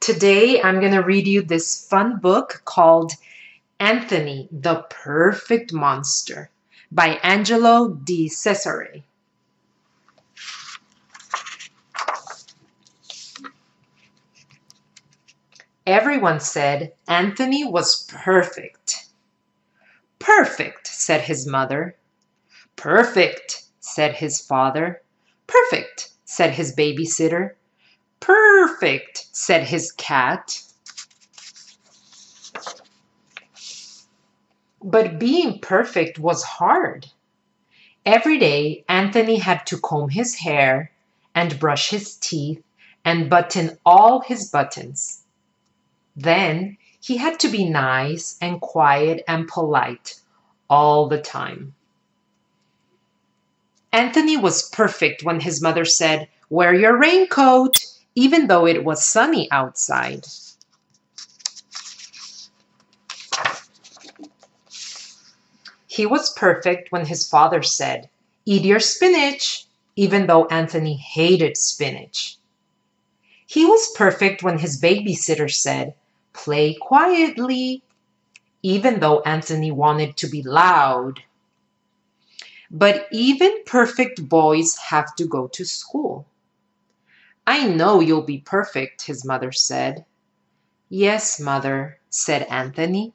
Today I'm going to read you this fun book called Anthony, the Perfect Monster by Angelo DeCesare. Everyone said Anthony was perfect. Perfect, said his mother. Perfect, said his father. Perfect, said his babysitter. Perfect, said his cat. But being perfect was hard. Every day, Anthony had to comb his hair and brush his teeth and button all his buttons. Then he had to be nice and quiet and polite all the time. Anthony was perfect when his mother said, Wear your raincoat, even though it was sunny outside. He was perfect when his father said, Eat your spinach, even though Anthony hated spinach. He was perfect when his babysitter said, Play quietly, even though Anthony wanted to be loud. But even perfect boys have to go to school. I know you'll be perfect, his mother said. Yes, mother, said Anthony.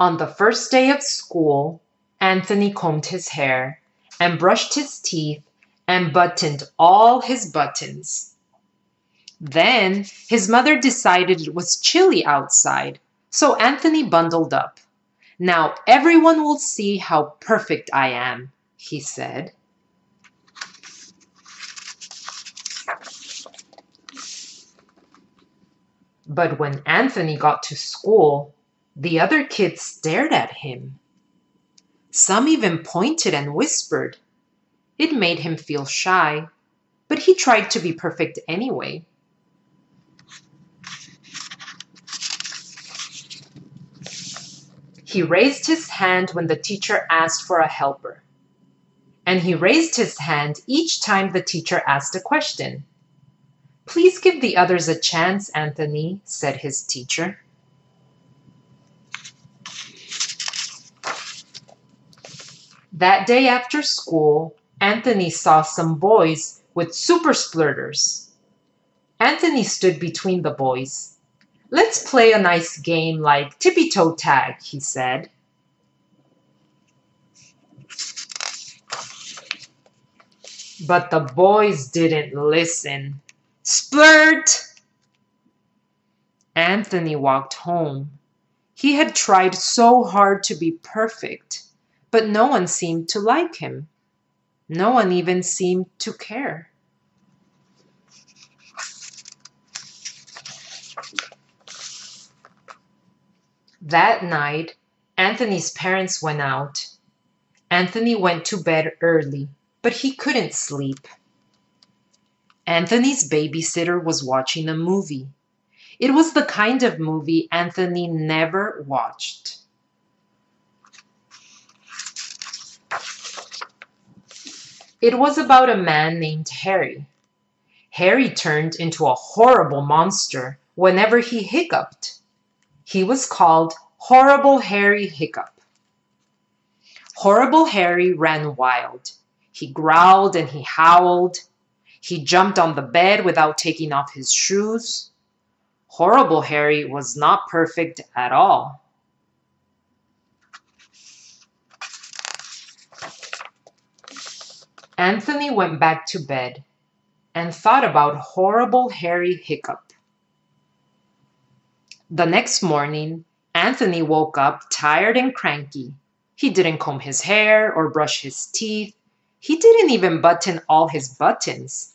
On the first day of school, Anthony combed his hair and brushed his teeth and buttoned all his buttons. Then his mother decided it was chilly outside, so Anthony bundled up. Now everyone will see how perfect I am, he said. But when Anthony got to school, the other kids stared at him. Some even pointed and whispered. It made him feel shy, but he tried to be perfect anyway. He raised his hand when the teacher asked for a helper. And he raised his hand each time the teacher asked a question. Please give the others a chance, Anthony, said his teacher. That day after school, Anthony saw some boys with super splurters. Anthony stood between the boys. Let's play a nice game like tippy toe tag, he said. But the boys didn't listen. Splurt! Anthony walked home. He had tried so hard to be perfect but no one seemed to like him. No one even seemed to care. That night, Anthony's parents went out. Anthony went to bed early, but he couldn't sleep. Anthony's babysitter was watching a movie. It was the kind of movie Anthony never watched. It was about a man named Harry. Harry turned into a horrible monster whenever he hiccuped. He was called Horrible Harry Hiccup. Horrible Harry ran wild. He growled and he howled. He jumped on the bed without taking off his shoes. Horrible Harry was not perfect at all. Anthony went back to bed and thought about horrible Harry Hiccup. The next morning, Anthony woke up tired and cranky. He didn't comb his hair or brush his teeth. He didn't even button all his buttons.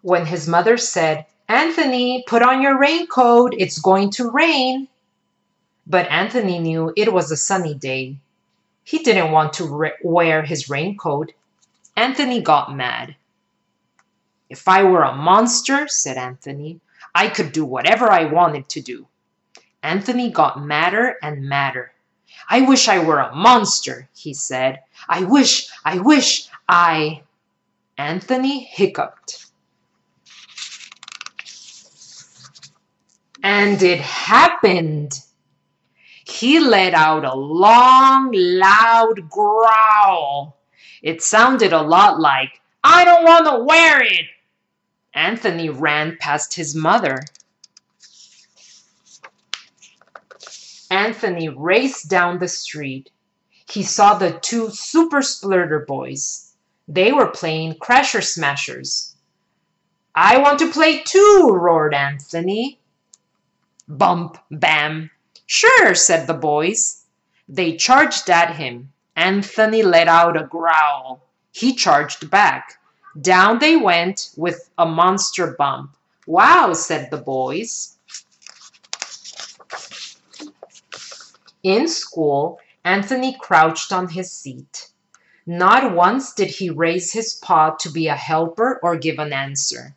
When his mother said, Anthony, put on your raincoat, it's going to rain, but Anthony knew it was a sunny day. He didn't want to wear his raincoat. Anthony got mad. If I were a monster, said Anthony, I could do whatever I wanted to do. Anthony got madder and madder. I wish I were a monster, he said. I wish, I wish I. Anthony hiccuped. And it happened. He let out a long, loud growl. It sounded a lot like, I don't want to wear it. Anthony ran past his mother. Anthony raced down the street. He saw the two super splurter boys. They were playing Crasher Smashers. I want to play too, roared Anthony. Bump, bam. Sure, said the boys. They charged at him. Anthony let out a growl. He charged back. Down they went with a monster bump. Wow, said the boys. In school, Anthony crouched on his seat. Not once did he raise his paw to be a helper or give an answer.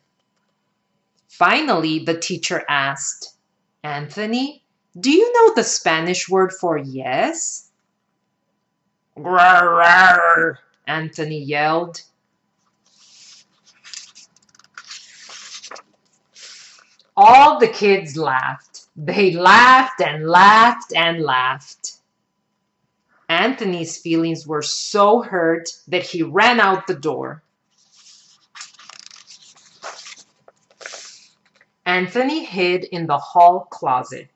Finally, the teacher asked, Anthony, do you know the Spanish word for yes? Grrr, Anthony yelled. All the kids laughed. They laughed and laughed and laughed. Anthony's feelings were so hurt that he ran out the door. Anthony hid in the hall closet.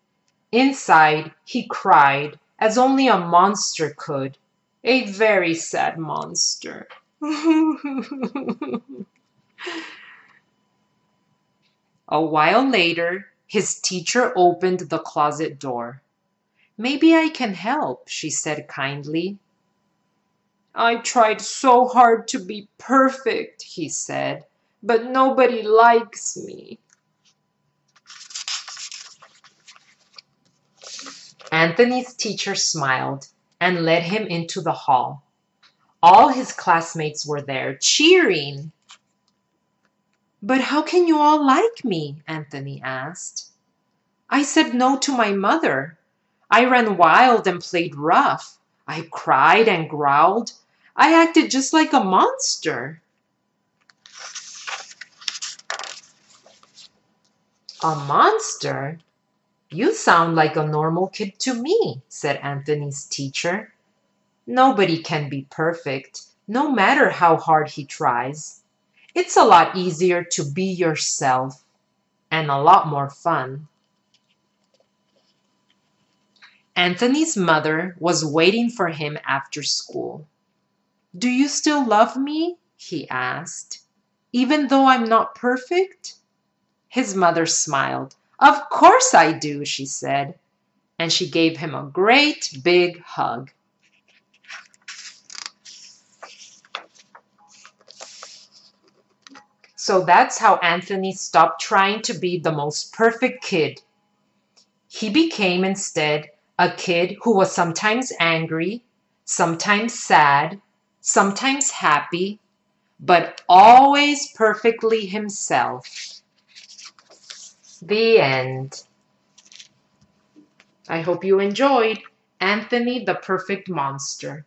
Inside, he cried as only a monster could. A very sad monster. a while later, his teacher opened the closet door. Maybe I can help, she said kindly. I tried so hard to be perfect, he said, but nobody likes me. Anthony's teacher smiled and led him into the hall. All his classmates were there, cheering. But how can you all like me? Anthony asked. I said no to my mother. I ran wild and played rough. I cried and growled. I acted just like a monster. A monster? You sound like a normal kid to me, said Anthony's teacher. Nobody can be perfect, no matter how hard he tries. It's a lot easier to be yourself and a lot more fun. Anthony's mother was waiting for him after school. Do you still love me? he asked. Even though I'm not perfect? His mother smiled. Of course I do, she said. And she gave him a great big hug. So that's how Anthony stopped trying to be the most perfect kid. He became instead a kid who was sometimes angry, sometimes sad, sometimes happy, but always perfectly himself. The end. I hope you enjoyed Anthony the Perfect Monster.